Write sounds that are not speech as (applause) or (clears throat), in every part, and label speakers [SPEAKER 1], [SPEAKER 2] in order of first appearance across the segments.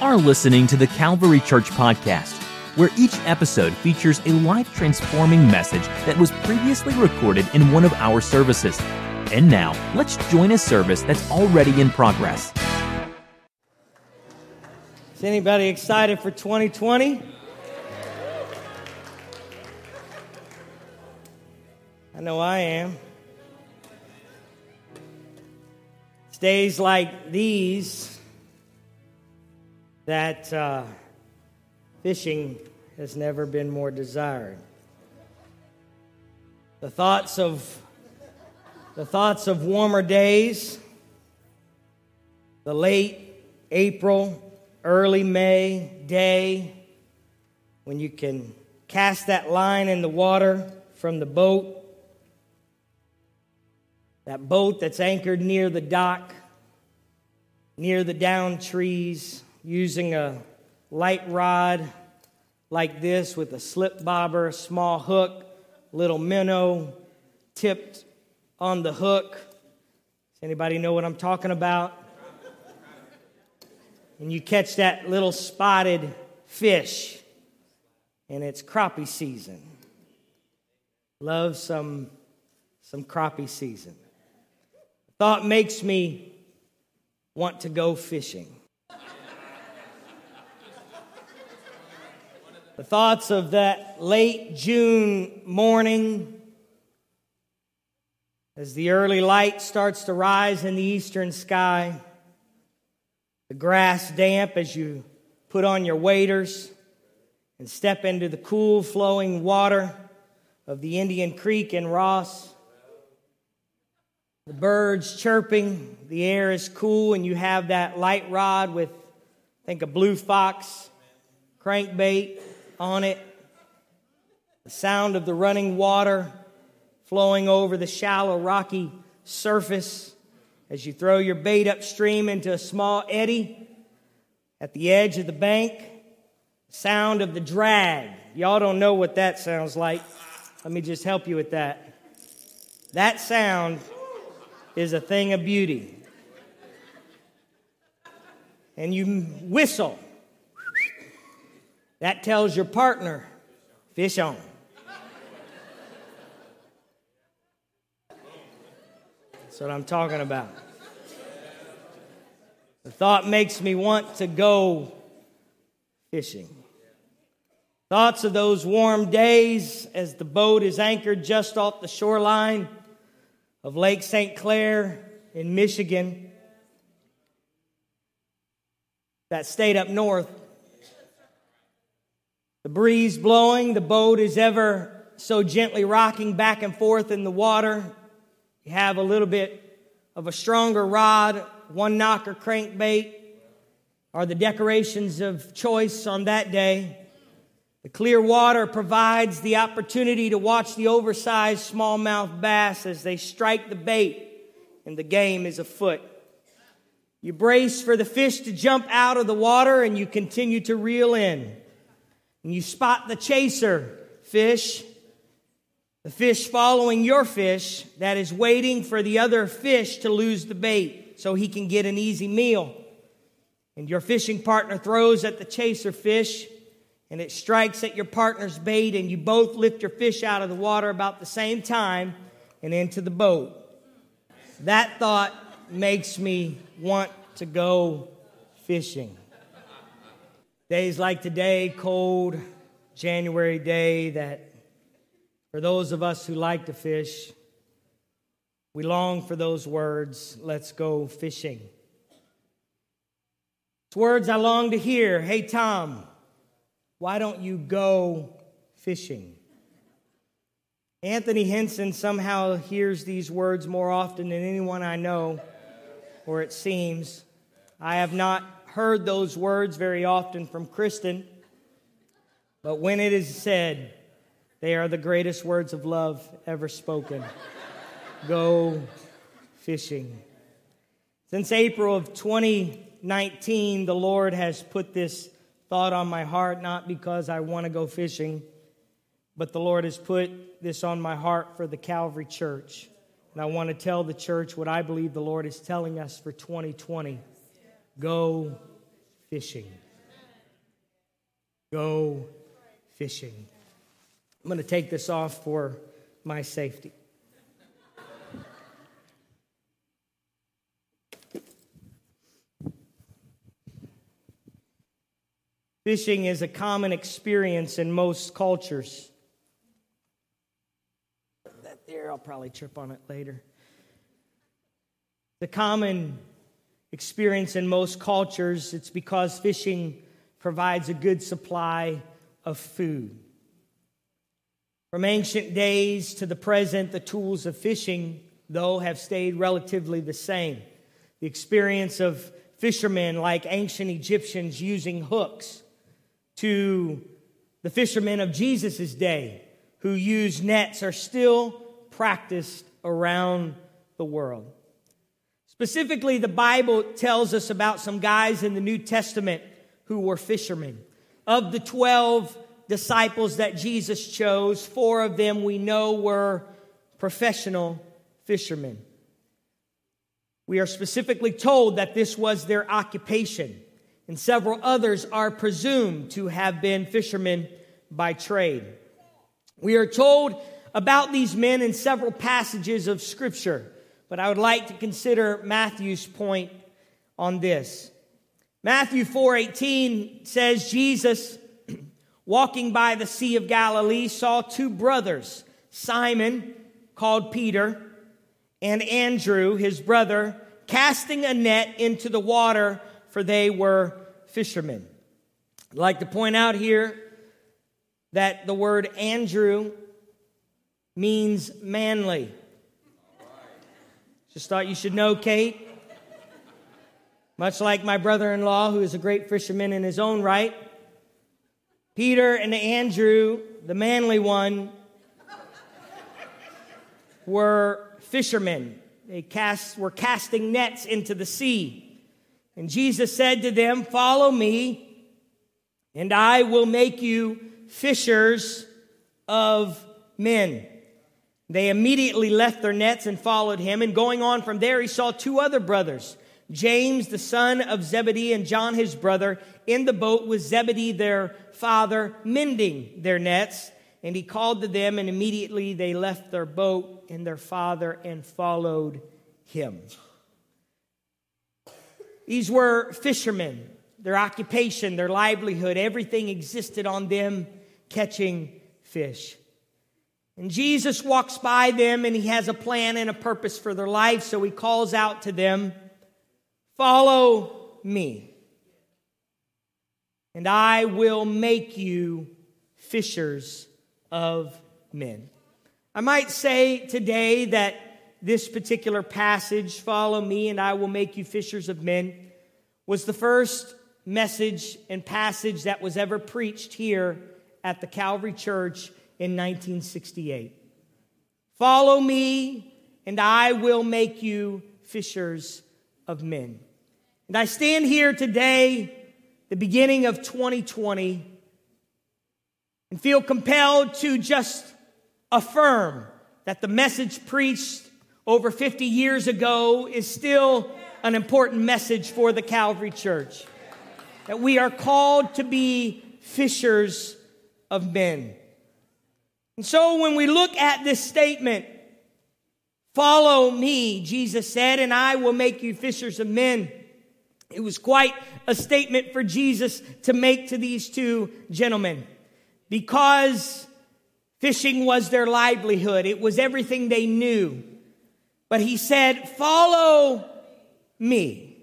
[SPEAKER 1] are listening to the Calvary Church Podcast, where each episode features a life transforming message that was previously recorded in one of our services. And now, let's join a service that's already in progress.
[SPEAKER 2] Is anybody excited for 2020? I know I am. Days like these that uh, fishing has never been more desired. The thoughts of the thoughts of warmer days, the late April, early May day when you can cast that line in the water from the boat, that boat that's anchored near the dock, near the down trees, using a light rod like this with a slip bobber, small hook, little minnow tipped on the hook. Does anybody know what I'm talking about? And you catch that little spotted fish, and it's crappie season. Love some, some crappie season. Thought makes me want to go fishing. The thoughts of that late June morning as the early light starts to rise in the eastern sky, the grass damp as you put on your waders and step into the cool flowing water of the Indian Creek in Ross. The birds chirping, the air is cool, and you have that light rod with, I think, a blue fox crankbait on it, the sound of the running water flowing over the shallow, rocky surface as you throw your bait upstream into a small eddy at the edge of the bank. the Sound of the drag. Y'all don't know what that sounds like. Let me just help you with that. That sound is a thing of beauty. And you whistle that tells your partner, fish on. That's what I'm talking about. The thought makes me want to go fishing. Thoughts of those warm days as the boat is anchored just off the shoreline of Lake St. Clair in Michigan. That state up north the breeze blowing, the boat is ever so gently rocking back and forth in the water. You have a little bit of a stronger rod, one knocker crankbait, are the decorations of choice on that day. The clear water provides the opportunity to watch the oversized smallmouth bass as they strike the bait, and the game is afoot. You brace for the fish to jump out of the water and you continue to reel in and you spot the chaser fish, the fish following your fish that is waiting for the other fish to lose the bait so he can get an easy meal. And your fishing partner throws at the chaser fish and it strikes at your partner's bait, and you both lift your fish out of the water about the same time and into the boat. That thought makes me want to go fishing. Days like today, cold January day, that for those of us who like to fish, we long for those words, let's go fishing. It's words I long to hear. Hey, Tom, why don't you go fishing? Anthony Henson somehow hears these words more often than anyone I know, or it seems. I have not heard those words very often from Kristen, but when it is said, they are the greatest words of love ever spoken. Go fishing. Since April of 2019, the Lord has put this thought on my heart, not because I want to go fishing, but the Lord has put this on my heart for the Calvary Church. And I want to tell the church what I believe the Lord is telling us for 2020 go fishing. go fishing. I'm going to take this off for my safety. Fishing is a common experience in most cultures. That there, I'll probably trip on it later. The common experience in most cultures, it's because fishing provides a good supply of food. From ancient days to the present, the tools of fishing, though, have stayed relatively the same. The experience of fishermen like ancient Egyptians using hooks to the fishermen of Jesus' day who used nets are still practiced around the world. Specifically, the Bible tells us about some guys in the New Testament who were fishermen. Of the 12 disciples that Jesus chose, four of them we know were professional fishermen. We are specifically told that this was their occupation and several others are presumed to have been fishermen by trade. We are told about these men in several passages of Scripture, but I would like to consider Matthew's point on this. Matthew 4:18 says Jesus (clears throat) walking by the sea of Galilee saw two brothers, Simon called Peter and Andrew his brother, casting a net into the water for they were fishermen. I'd like to point out here that the word Andrew means manly. Just thought you should know, Kate. Much like my brother in law, who is a great fisherman in his own right, Peter and Andrew, the manly one, were fishermen. They cast, were casting nets into the sea. And Jesus said to them, Follow me, and I will make you fishers of men. They immediately left their nets and followed him. And going on from there, he saw two other brothers, James, the son of Zebedee, and John, his brother, in the boat with Zebedee, their father, mending their nets. And he called to them, and immediately they left their boat and their father and followed him. These were fishermen. Their occupation, their livelihood, everything existed on them catching fish. And Jesus walks by them and he has a plan and a purpose for their life, so he calls out to them, Follow me, and I will make you fishers of men. I might say today that this particular passage, follow me and I will make you fishers of men, was the first message and passage that was ever preached here at the Calvary Church in 1968. Follow me and I will make you fishers of men. And I stand here today, the beginning of 2020, and feel compelled to just affirm that the message preached over 50 years ago is still an important message for the Calvary Church. That we are called to be fishers of men. And so when we look at this statement, follow me, Jesus said, and I will make you fishers of men. It was quite a statement for Jesus to make to these two gentlemen because fishing was their livelihood. It was everything they knew. But he said, follow me.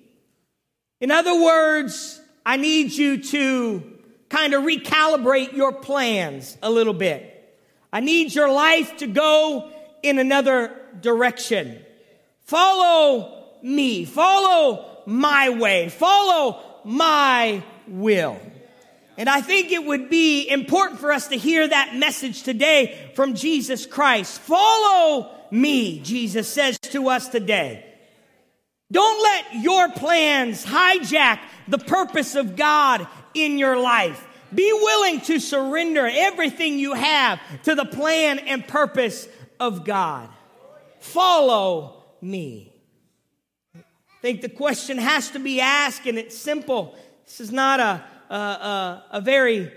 [SPEAKER 2] In other words, I need you to kind of recalibrate your plans a little bit. I need your life to go in another direction. Follow me. Follow my way. Follow my will. And I think it would be important for us to hear that message today from Jesus Christ. Follow me, Jesus says to us today. Don't let your plans hijack the purpose of God in your life. Be willing to surrender everything you have to the plan and purpose of God. Follow me. I think the question has to be asked, and it's simple. This is not a, a, a, very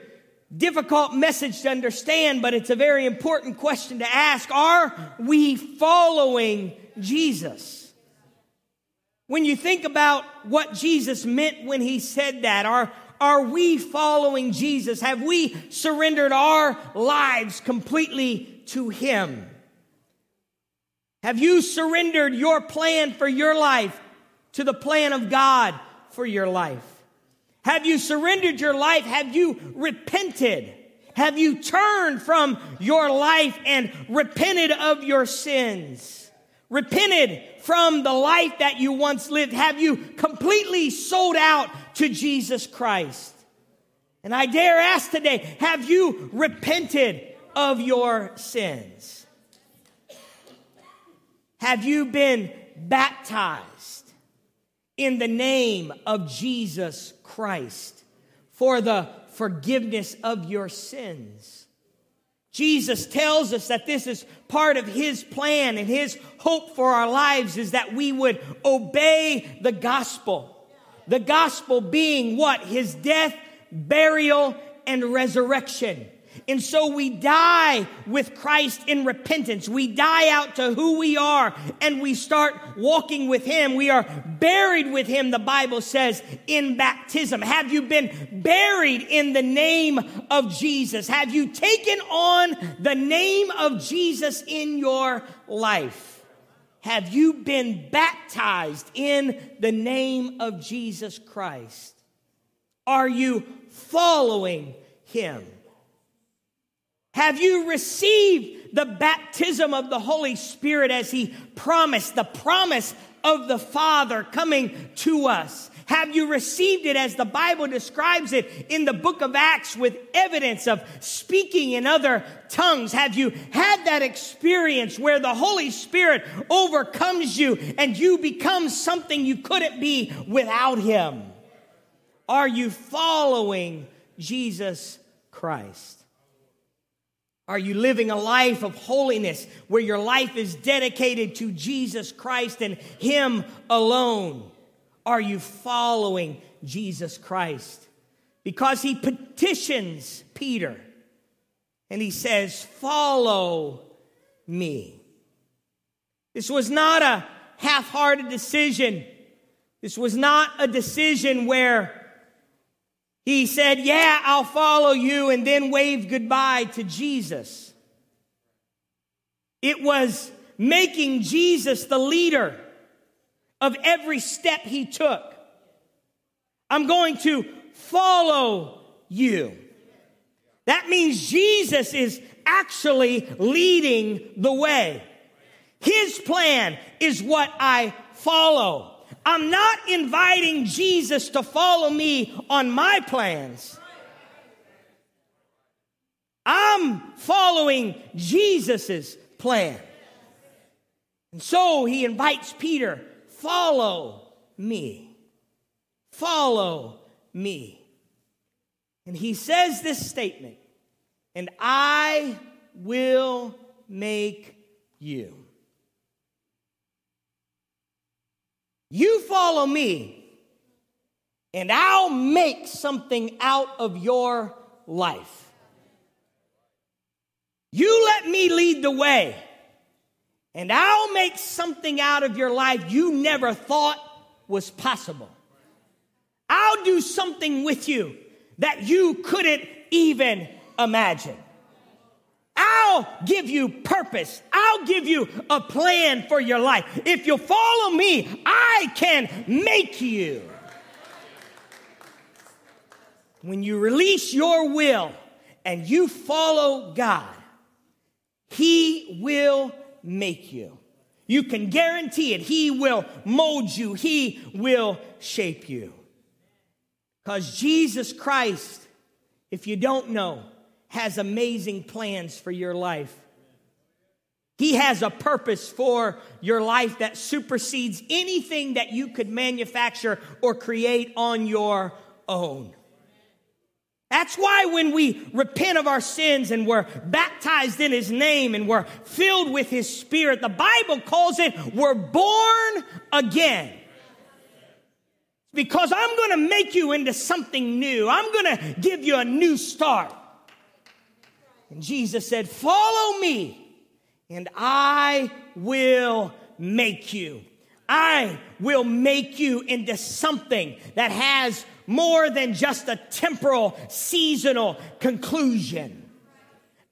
[SPEAKER 2] difficult message to understand, but it's a very important question to ask. Are we following Jesus? When you think about what Jesus meant when he said that, are, are we following Jesus? Have we surrendered our lives completely to him? Have you surrendered your plan for your life to the plan of God for your life? Have you surrendered your life? Have you repented? Have you turned from your life and repented of your sins? Repented from the life that you once lived? Have you completely sold out to Jesus Christ? And I dare ask today, have you repented of your sins? Have you been baptized in the name of Jesus Christ for the forgiveness of your sins? Jesus tells us that this is part of his plan and his hope for our lives is that we would obey the gospel. The gospel being what? His death, burial, and resurrection. And so we die with Christ in repentance. We die out to who we are and we start walking with Him. We are buried with Him, the Bible says, in baptism. Have you been buried in the name of Jesus? Have you taken on the name of Jesus in your life? Have you been baptized in the name of Jesus Christ? Are you following Him? Have you received the baptism of the Holy Spirit as He promised, the promise of the Father coming to us? Have you received it as the Bible describes it in the book of Acts with evidence of speaking in other tongues? Have you had that experience where the Holy Spirit overcomes you and you become something you couldn't be without Him? Are you following Jesus Christ? Are you living a life of holiness where your life is dedicated to Jesus Christ and Him alone? Are you following Jesus Christ? Because He petitions Peter and He says, Follow me. This was not a half hearted decision. This was not a decision where he said, Yeah, I'll follow you, and then waved goodbye to Jesus. It was making Jesus the leader of every step he took. I'm going to follow you. That means Jesus is actually leading the way. His plan is what I follow. I'm not inviting Jesus to follow me on my plans. I'm following Jesus' plan. And so he invites Peter, follow me. Follow me. And he says this statement, and I will make you. You follow me, and I'll make something out of your life. You let me lead the way, and I'll make something out of your life you never thought was possible. I'll do something with you that you couldn't even imagine. I'll give you purpose. I'll give you a plan for your life. If you follow me, I can make you. When you release your will and you follow God, He will make you. You can guarantee it. He will mold you, He will shape you. Because Jesus Christ, if you don't know, has amazing plans for your life. He has a purpose for your life that supersedes anything that you could manufacture or create on your own. That's why when we repent of our sins and we're baptized in His name and we're filled with His Spirit, the Bible calls it we're born again. Because I'm going to make you into something new. I'm going to give you a new start. And Jesus said, Follow me, and I will make you. I will make you into something that has more than just a temporal, seasonal conclusion.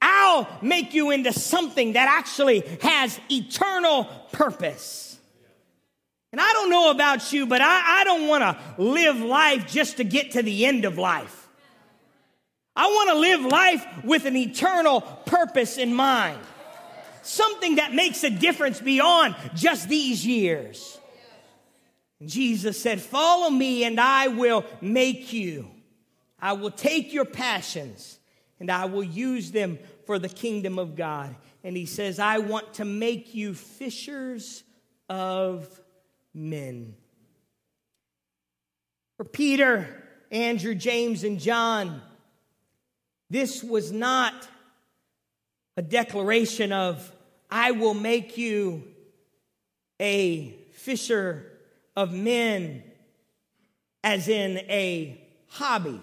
[SPEAKER 2] I'll make you into something that actually has eternal purpose. And I don't know about you, but I, I don't want to live life just to get to the end of life. I want to live life with an eternal purpose in mind something that makes a difference beyond just these years. Jesus said, Follow me, and I will make you. I will take your passions and I will use them for the kingdom of God. And he says, I want to make you fishers of men. For Peter, Andrew, James, and John, this was not a declaration of I will make you a fisher of men, as in a hobby.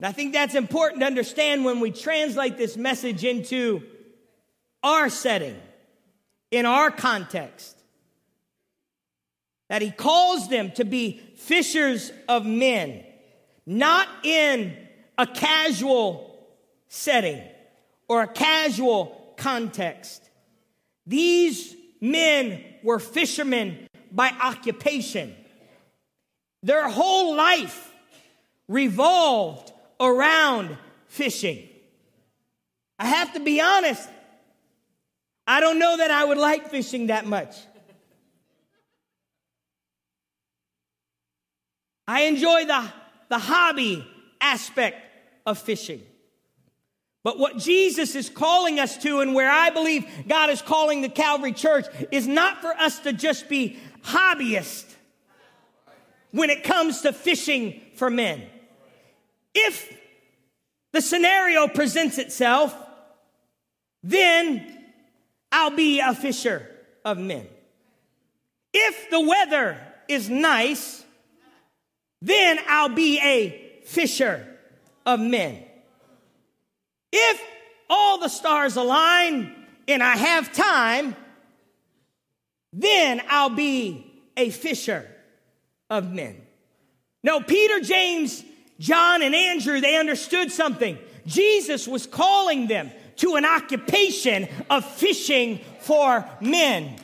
[SPEAKER 2] And I think that's important to understand when we translate this message into our setting, in our context. That he calls them to be fishers of men, not in a casual setting or a casual context. These men were fishermen by occupation. Their whole life revolved around fishing. I have to be honest, I don't know that I would like fishing that much. I enjoy the, the hobby aspect of fishing. But what Jesus is calling us to, and where I believe God is calling the Calvary Church, is not for us to just be hobbyists when it comes to fishing for men. If the scenario presents itself, then I'll be a fisher of men. If the weather is nice, then I'll be a fisher of men. If all the stars align and I have time, then I'll be a fisher of men. No, Peter, James, John, and Andrew, they understood something. Jesus was calling them to an occupation of fishing for men.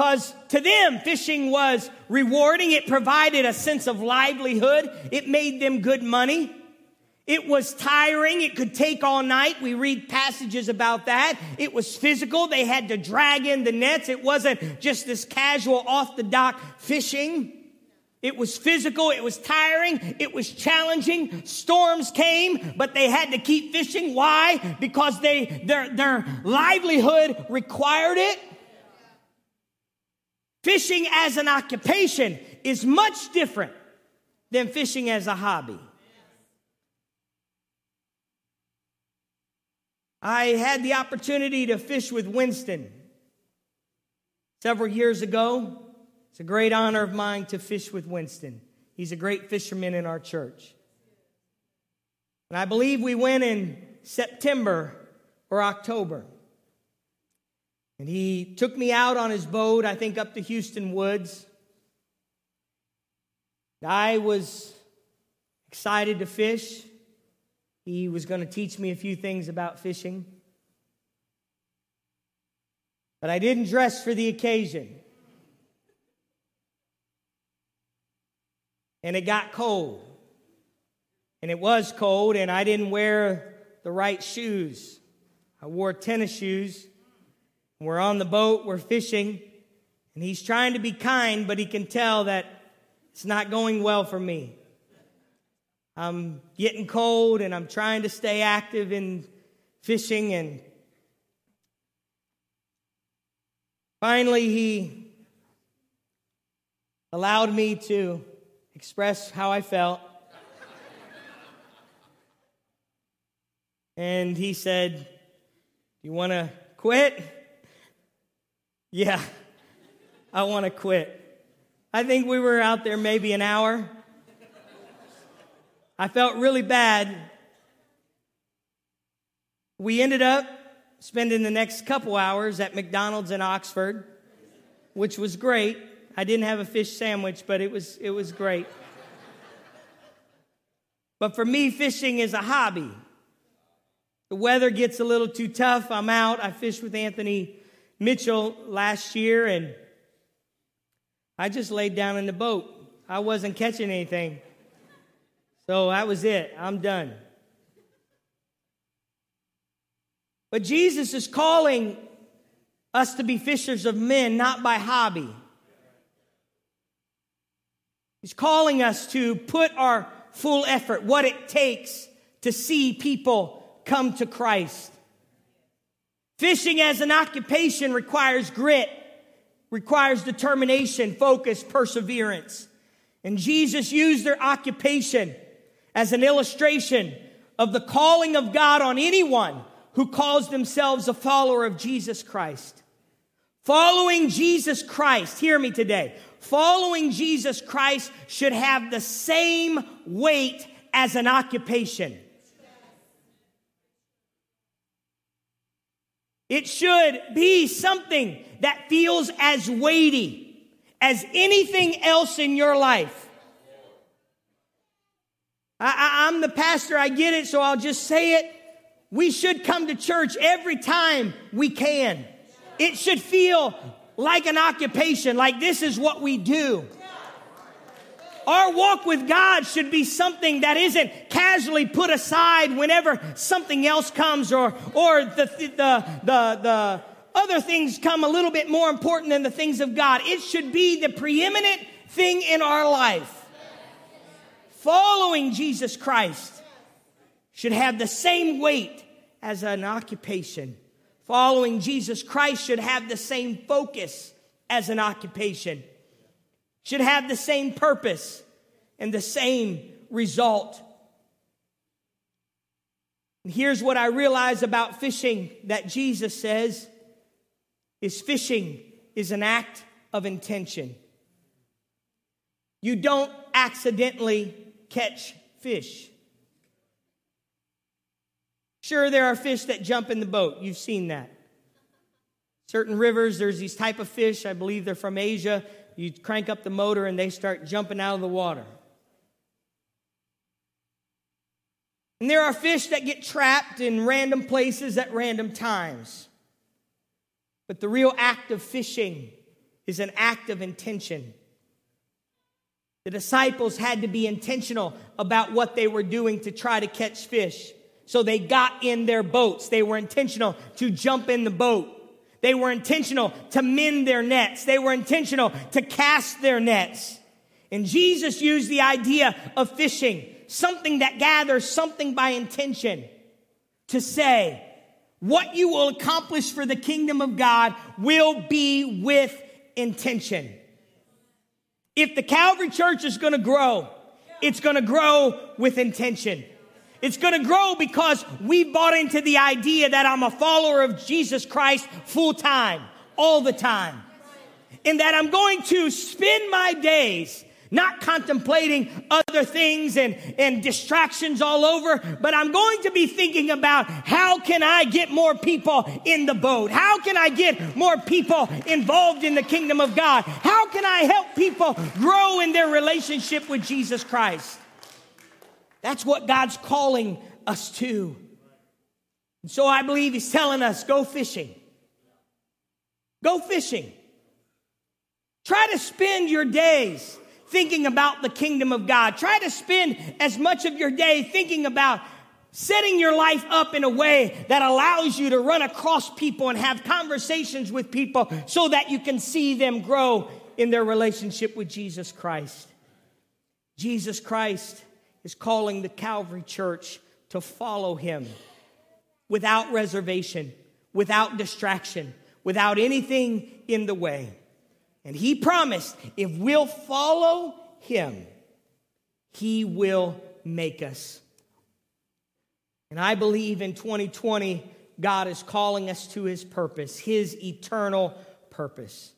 [SPEAKER 2] Because to them, fishing was rewarding. It provided a sense of livelihood. It made them good money. It was tiring. It could take all night. We read passages about that. It was physical. They had to drag in the nets. It wasn't just this casual off the dock fishing. It was physical. It was tiring. It was challenging. Storms came, but they had to keep fishing. Why? Because they, their, their livelihood required it. Fishing as an occupation is much different than fishing as a hobby. I had the opportunity to fish with Winston several years ago. It's a great honor of mine to fish with Winston. He's a great fisherman in our church. And I believe we went in September or October. And he took me out on his boat, I think up to Hueston Woods. I was excited to fish. He was going to teach me a few things about fishing. But I didn't dress for the occasion. And it got cold. And it was cold, and I didn't wear the right shoes. I wore tennis shoes. We're on the boat, we're fishing, and he's trying to be kind, but he can tell that it's not going well for me. I'm getting cold and I'm trying to stay active in fishing. And finally, he allowed me to express how I felt. and he said, You want to quit? Yeah, I want to quit. I think we were out there maybe an hour. I felt really bad. We ended up spending the next couple hours at McDonald's in Oxford, which was great. I didn't have a fish sandwich, but it was, it was great. but for me, fishing is a hobby. The weather gets a little too tough. I'm out. I fished with Anthony Mitchell last year and I just laid down in the boat. I wasn't catching anything. So that was it. I'm done. But Jesus is calling us to be fishers of men, not by hobby. He's calling us to put our full effort, what it takes to see people come to Christ. Fishing as an occupation requires grit, requires determination, focus, perseverance. And Jesus used their occupation as an illustration of the calling of God on anyone who calls themselves a follower of Jesus Christ. Following Jesus Christ, hear me today, following Jesus Christ should have the same weight as an occupation. It should be something that feels as weighty as anything else in your life. I, am the pastor, I get it, so I'll just say it. We should come to church every time we can. It should feel like an occupation, like this is what we do. Our walk with God should be something that isn't casually put aside whenever something else comes or, or the, the, the, the other things come a little bit more important than the things of God. It should be the preeminent thing in our life. Following Jesus Christ should have the same weight as an occupation. Following Jesus Christ should have the same focus as an occupation should have the same purpose and the same result. And here's what I realize about fishing that Jesus says is fishing is an act of intention. You don't accidentally catch fish. Sure, there are fish that jump in the boat. You've seen that. Certain rivers, there's these type of fish. I believe they're from Asia you crank up the motor and they start jumping out of the water. And there are fish that get trapped in random places at random times. But the real act of fishing is an act of intention. The disciples had to be intentional about what they were doing to try to catch fish. So they got in their boats. They were intentional to jump in the boat. They were intentional to mend their nets. They were intentional to cast their nets. And Jesus used the idea of fishing, something that gathers something by intention, to say, what you will accomplish for the kingdom of God will be with intention. If the Calvary Church is going to grow, it's going to grow with intention. It's going to grow because we bought into the idea that I'm a follower of Jesus Christ full time, all the time. And that I'm going to spend my days not contemplating other things and, and distractions all over, but I'm going to be thinking about how can I get more people in the boat? How can I get more people involved in the kingdom of God? How can I help people grow in their relationship with Jesus Christ? That's what God's calling us to. And so I believe He's telling us go fishing. Go fishing. Try to spend your days thinking about the kingdom of God. Try to spend as much of your day thinking about setting your life up in a way that allows you to run across people and have conversations with people so that you can see them grow in their relationship with Jesus Christ. Jesus Christ is calling the Calvary Church to follow him without reservation, without distraction, without anything in the way. And he promised if we'll follow him, he will make us. And I believe in 2020, God is calling us to his purpose, his eternal purpose.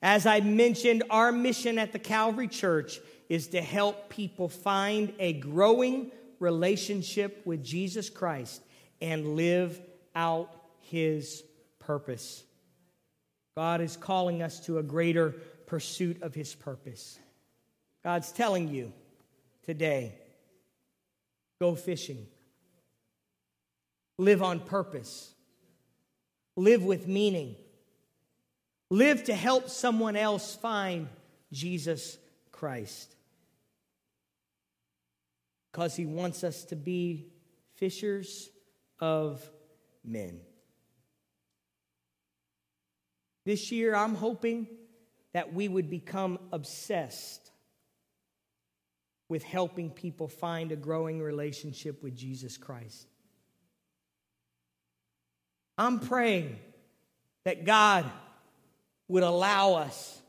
[SPEAKER 2] As I mentioned, our mission at the Calvary Church is to help people find a growing relationship with Jesus Christ and live out his purpose. God is calling us to a greater pursuit of his purpose. God's telling you today go fishing, live on purpose, live with meaning, live to help someone else find Jesus Christ. Because he wants us to be fishers of men. This year, I'm hoping that we would become obsessed with helping people find a growing relationship with Jesus Christ. I'm praying that God would allow us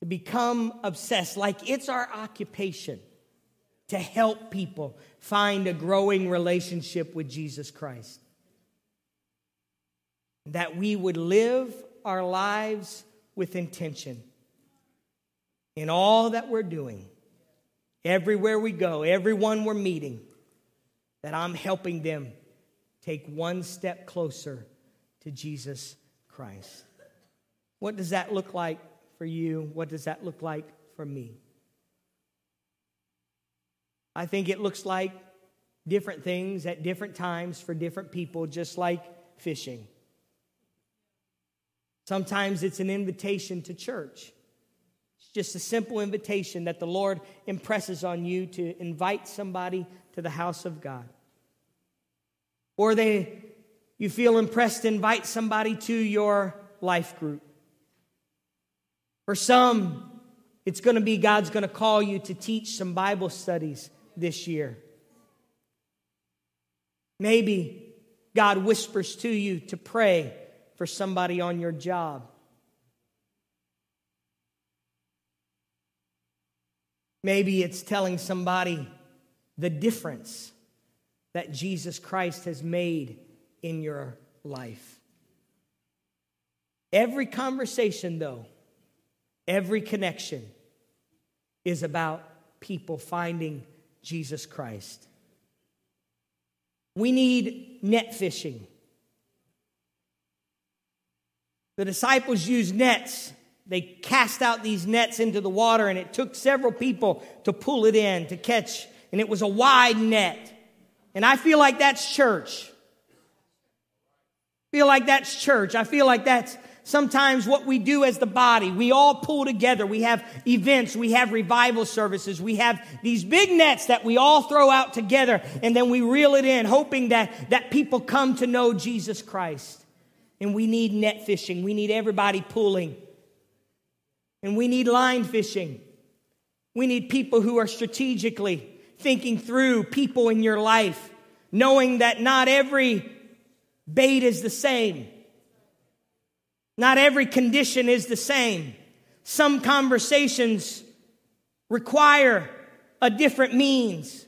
[SPEAKER 2] to become obsessed, like it's our occupation to help people find a growing relationship with Jesus Christ. That we would live our lives with intention in all that we're doing, everywhere we go, everyone we're meeting, that I'm helping them take one step closer to Jesus Christ. What does that look like for you? What does that look like for me? I think it looks like different things at different times for different people, just like fishing. Sometimes it's an invitation to church. It's just a simple invitation that the Lord impresses on you to invite somebody to the house of God. Or they you feel impressed to invite somebody to your life group. For some, it's going to be God's going to call you to teach some Bible studies this year. Maybe God whispers to you to pray for somebody on your job. Maybe it's telling somebody the difference that Jesus Christ has made in your life. Every conversation, though, every connection is about people finding Jesus Christ. We need net fishing. The disciples used nets. They cast out these nets into the water, and it took several people to pull it in to catch, and it was a wide net. And I feel like that's church. I feel like that's church. I feel like that's sometimes what we do as the body. We all pull together. We have events. We have revival services. We have these big nets that we all throw out together and then we reel it in, hoping that, that people come to know Jesus Christ. And we need net fishing. We need everybody pulling. And we need line fishing. We need people who are strategically thinking through people in your life, knowing that not every bait is the same. Not every condition is the same. Some conversations require a different means.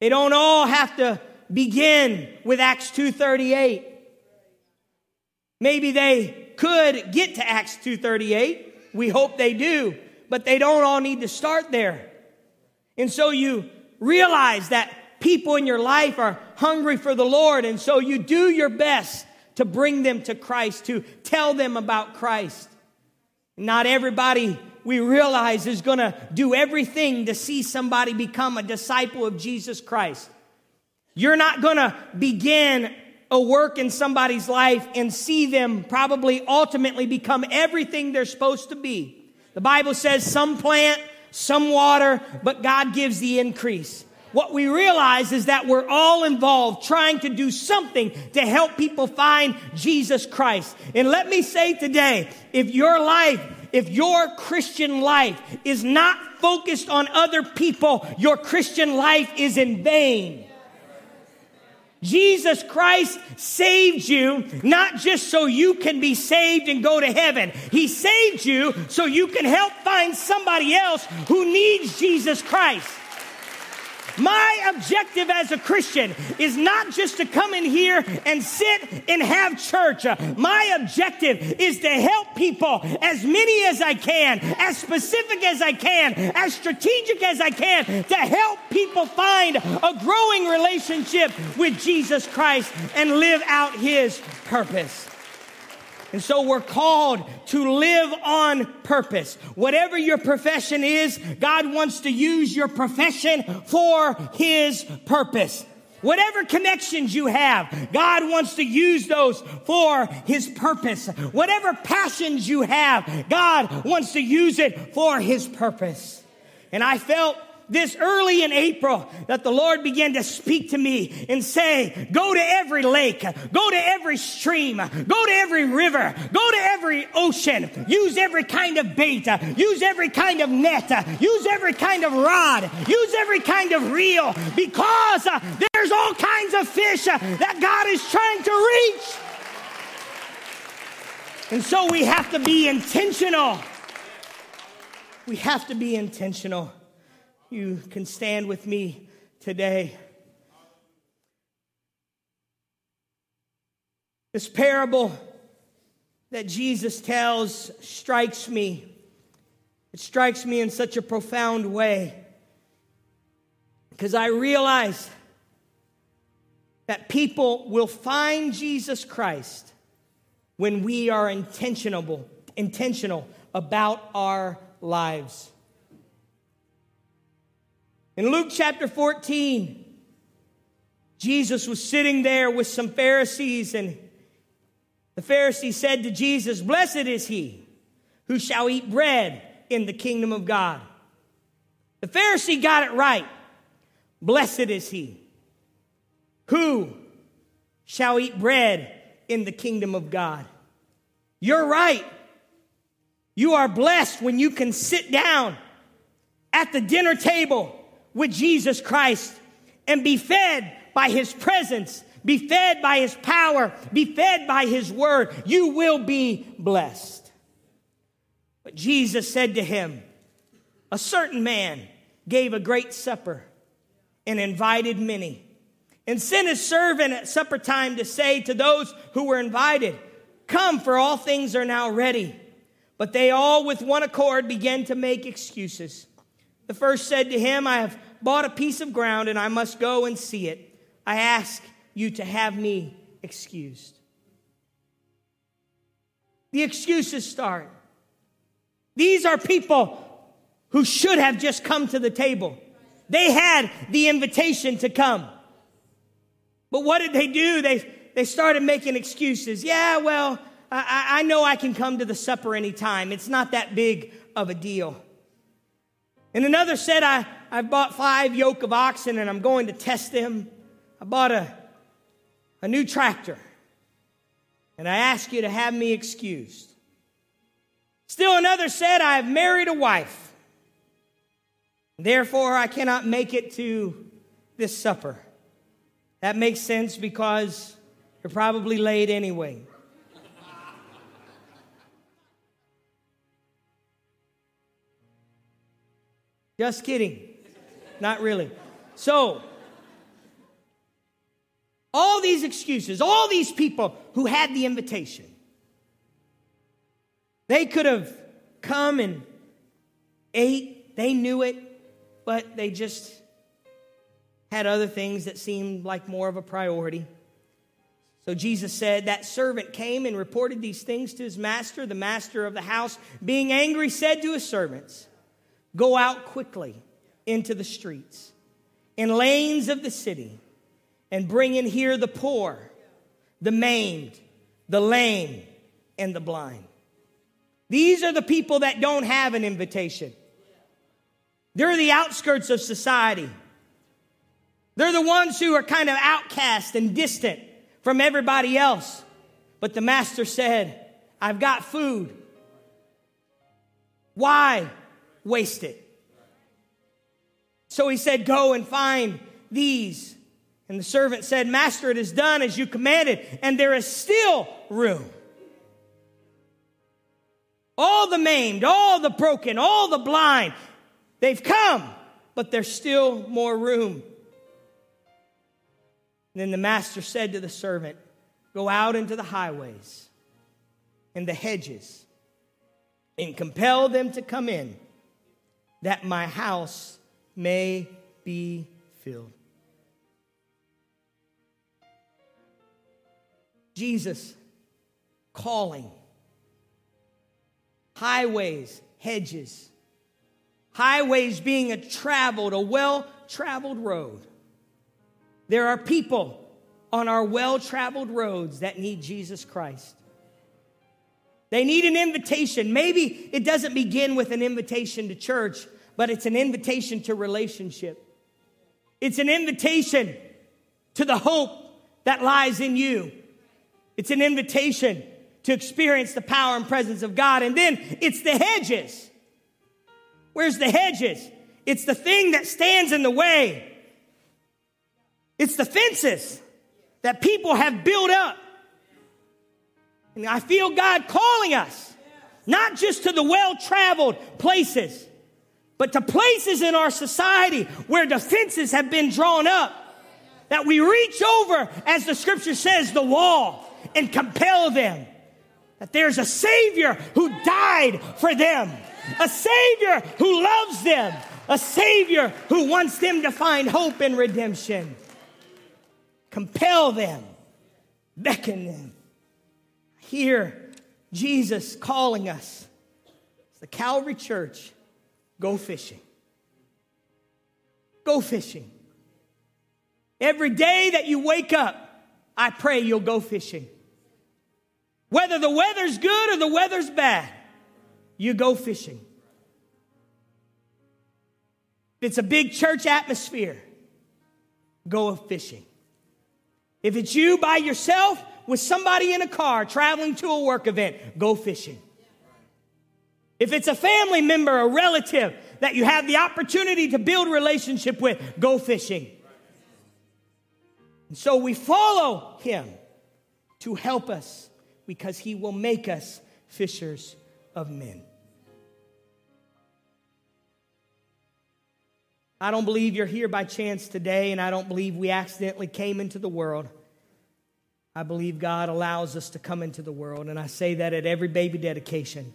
[SPEAKER 2] They don't all have to begin with Acts 238. Maybe they could get to Acts 238. We hope they do, but they don't all need to start there. And so you realize that people in your life are hungry for the Lord, and so you do your best to bring them to Christ, to tell them about Christ. Not everybody we realize is going to do everything to see somebody become a disciple of Jesus Christ. You're not going to begin a work in somebody's life and see them probably ultimately become everything they're supposed to be. The Bible says some plant, some water, but God gives the increase. What we realize is that we're all involved trying to do something to help people find Jesus Christ. And let me say today, if your life if your Christian life is not focused on other people, your Christian life is in vain. Jesus Christ saved you not just so you can be saved and go to heaven. He saved you so you can help find somebody else who needs Jesus Christ. My objective as a Christian is not just to come in here and sit and have church. My objective is to help people, as many as I can, as specific as I can, as strategic as I can, to help people find a growing relationship with Jesus Christ and live out his purpose. And so we're called to live on purpose. Whatever your profession is, God wants to use your profession for His purpose. Whatever connections you have, God wants to use those for His purpose. Whatever passions you have, God wants to use it for His purpose. And I felt this early in April that the Lord began to speak to me and say, go to every lake, go to every stream, go to every river, go to every ocean, use every kind of bait, use every kind of net, use every kind of rod, use every kind of reel, because there's all kinds of fish that God is trying to reach. And so we have to be intentional. We have to be intentional you can stand with me today. This parable that Jesus tells strikes me. It strikes me in such a profound way because I realize that people will find Jesus Christ when we are intentional, intentional about our lives. In Luke chapter 14, Jesus was sitting there with some Pharisees, and the Pharisees said to Jesus, Blessed is he who shall eat bread in the kingdom of God. The Pharisee got it right. Blessed is he who shall eat bread in the kingdom of God. You're right. You are blessed when you can sit down at the dinner table with Jesus Christ and be fed by his presence, be fed by his power, be fed by his word, you will be blessed. But Jesus said to him, A certain man gave a great supper and invited many, and sent his servant at supper time to say to those who were invited, Come, for all things are now ready. But they all with one accord began to make excuses. The first said to him, I have bought a piece of ground and I must go and see it. I ask you to have me excused. The excuses start. These are people who should have just come to the table. They had the invitation to come. But what did they do? They, they started making excuses. Yeah, well, I, I know I can come to the supper anytime. It's not that big of a deal. And another said, I, I bought five yoke of oxen and I'm going to test them. I bought a, a new tractor. And I ask you to have me excused. Still another said, I have married a wife. Therefore, I cannot make it to this supper. That makes sense because you're probably late anyway. Just kidding. Not really. So, all these excuses, all these people who had the invitation, they could have come and ate, they knew it, but they just had other things that seemed like more of a priority. So Jesus said, That servant came and reported these things to his master. The master of the house, being angry, said to his servants, Go out quickly into the streets, in lanes of the city, and bring in here the poor, the maimed, the lame, and the blind. These are the people that don't have an invitation. They're the outskirts of society. They're the ones who are kind of outcast and distant from everybody else. But the master said, I've got food. Why waste it? So he said, Go and find these. And the servant said, Master, it is done as you commanded, and there is still room. All the maimed, all the broken, all the blind, they've come, but there's still more room. then the master said to the servant, Go out into the highways and the hedges and compel them to come in, that my house may be filled. Jesus calling. Highways, hedges. Highways being a traveled, a well traveled road. There are people on our well traveled roads that need Jesus Christ. They need an invitation. Maybe it doesn't begin with an invitation to church, but it's an invitation to relationship. It's an invitation to the hope that lies in you. It's an invitation to experience the power and presence of God. And then it's the hedges. Where's the hedges? It's the thing that stands in the way. It's the fences that people have built up. And I feel God calling us, not just to the well traveled places, but to places in our society where defenses have been drawn up. That we reach over, as the scripture says, the wall and compel them. That there's a Savior who died for them, a Savior who loves them, a Savior who wants them to find hope and redemption. Compel them, beckon them. Hear Jesus calling us. It's the Calvary Church Go fishing. Go fishing. Every day that you wake up, I pray you'll go fishing. Whether the weather's good or the weather's bad, you go fishing. If it's a big church atmosphere, go fishing. If it's you by yourself with somebody in a car traveling to a work event, go fishing. If it's a family member, a relative that you have the opportunity to build relationship with, go fishing. And so we follow him to help us because he will make us fishers of men. I don't believe you're here by chance today, and I don't believe we accidentally came into the world. I believe God allows us to come into the world, and I say that at every baby dedication.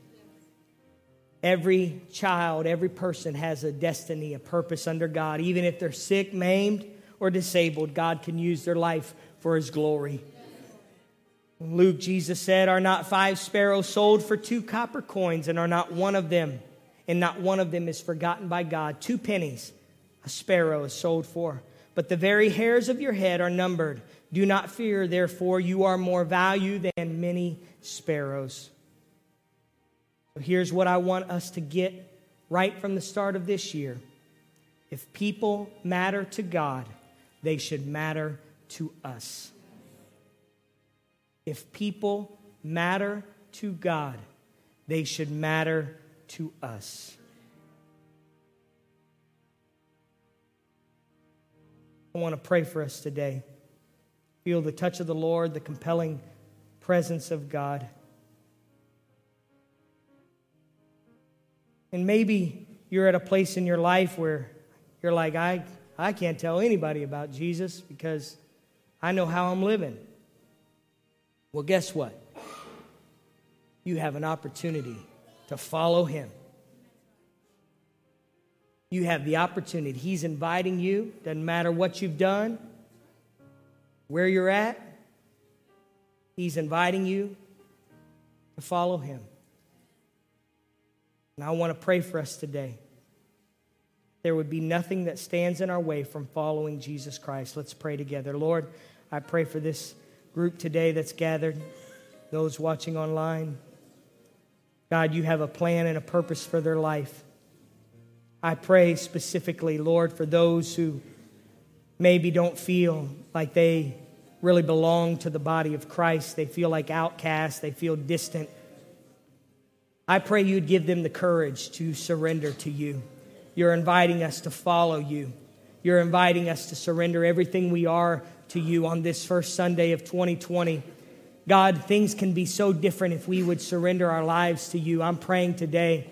[SPEAKER 2] Every child, every person has a destiny, a purpose under God. Even if they're sick, maimed, or disabled, God can use their life for His glory. Luke, Jesus said, Are not five sparrows sold for two copper coins, and are not one of them, and not one of them is forgotten by God? Two pennies a sparrow is sold for. But the very hairs of your head are numbered. Do not fear, therefore, you are more value than many sparrows. Here's what I want us to get right from the start of this year. If people matter to God, they should matter to us. If people matter to God, they should matter to us. I want to pray for us today. Feel the touch of the Lord, the compelling presence of God. And maybe you're at a place in your life where you're like, I, I can't tell anybody about Jesus because I know how I'm living. Well, guess what? You have an opportunity to follow him. You have the opportunity. He's inviting you, doesn't matter what you've done, where you're at, He's inviting you to follow Him. And I want to pray for us today. There would be nothing that stands in our way from following Jesus Christ. Let's pray together. Lord, I pray for this group today that's gathered, those watching online. God, you have a plan and a purpose for their life. I pray specifically, Lord, for those who maybe don't feel like they really belong to the body of Christ. They feel like outcasts, they feel distant. I pray you'd give them the courage to surrender to you. You're inviting us to follow you. You're inviting us to surrender everything we are to you on this first Sunday of 2020. God, things can be so different if we would surrender our lives to you. I'm praying today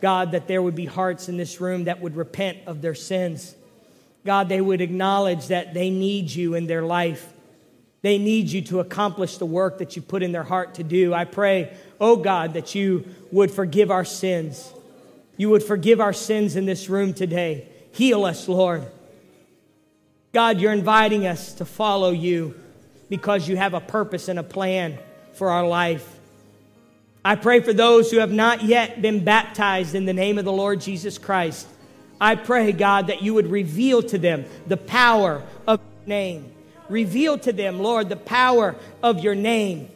[SPEAKER 2] God, that there would be hearts in this room that would repent of their sins. God, they would acknowledge that they need you in their life. They need you to accomplish the work that you put in their heart to do. I pray, oh God, that you would forgive our sins. You would forgive our sins in this room today. Heal us, Lord. God, you're inviting us to follow you because you have a purpose and a plan for our life. I pray for those who have not yet been baptized in the name of the Lord Jesus Christ. I pray, God, that you would reveal to them the power of your name. Reveal to them, Lord, the power of your name.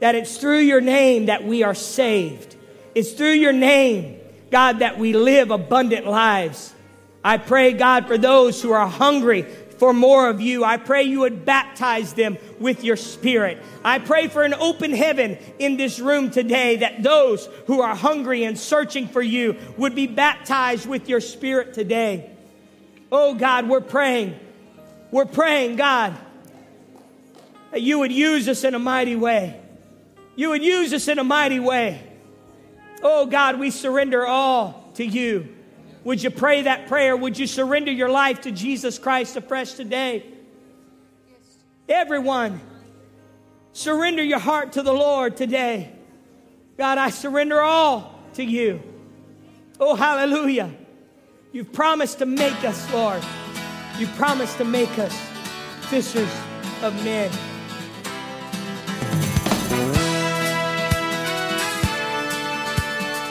[SPEAKER 2] That it's through your name that we are saved. It's through your name, God, that we live abundant lives. I pray, God, for those who are hungry for more of you. I pray you would baptize them with your spirit. I pray for an open heaven in this room today that those who are hungry and searching for you would be baptized with your spirit today. Oh God, we're praying. We're praying, God, that you would use us in a mighty way. You would use us in a mighty way. Oh God, we surrender all to you. Would you pray that prayer? Would you surrender your life to Jesus Christ afresh today? Everyone, surrender your heart to the Lord today. God, I surrender all to you. Oh, hallelujah. You've promised to make us, Lord. You promised to make us fishers of men.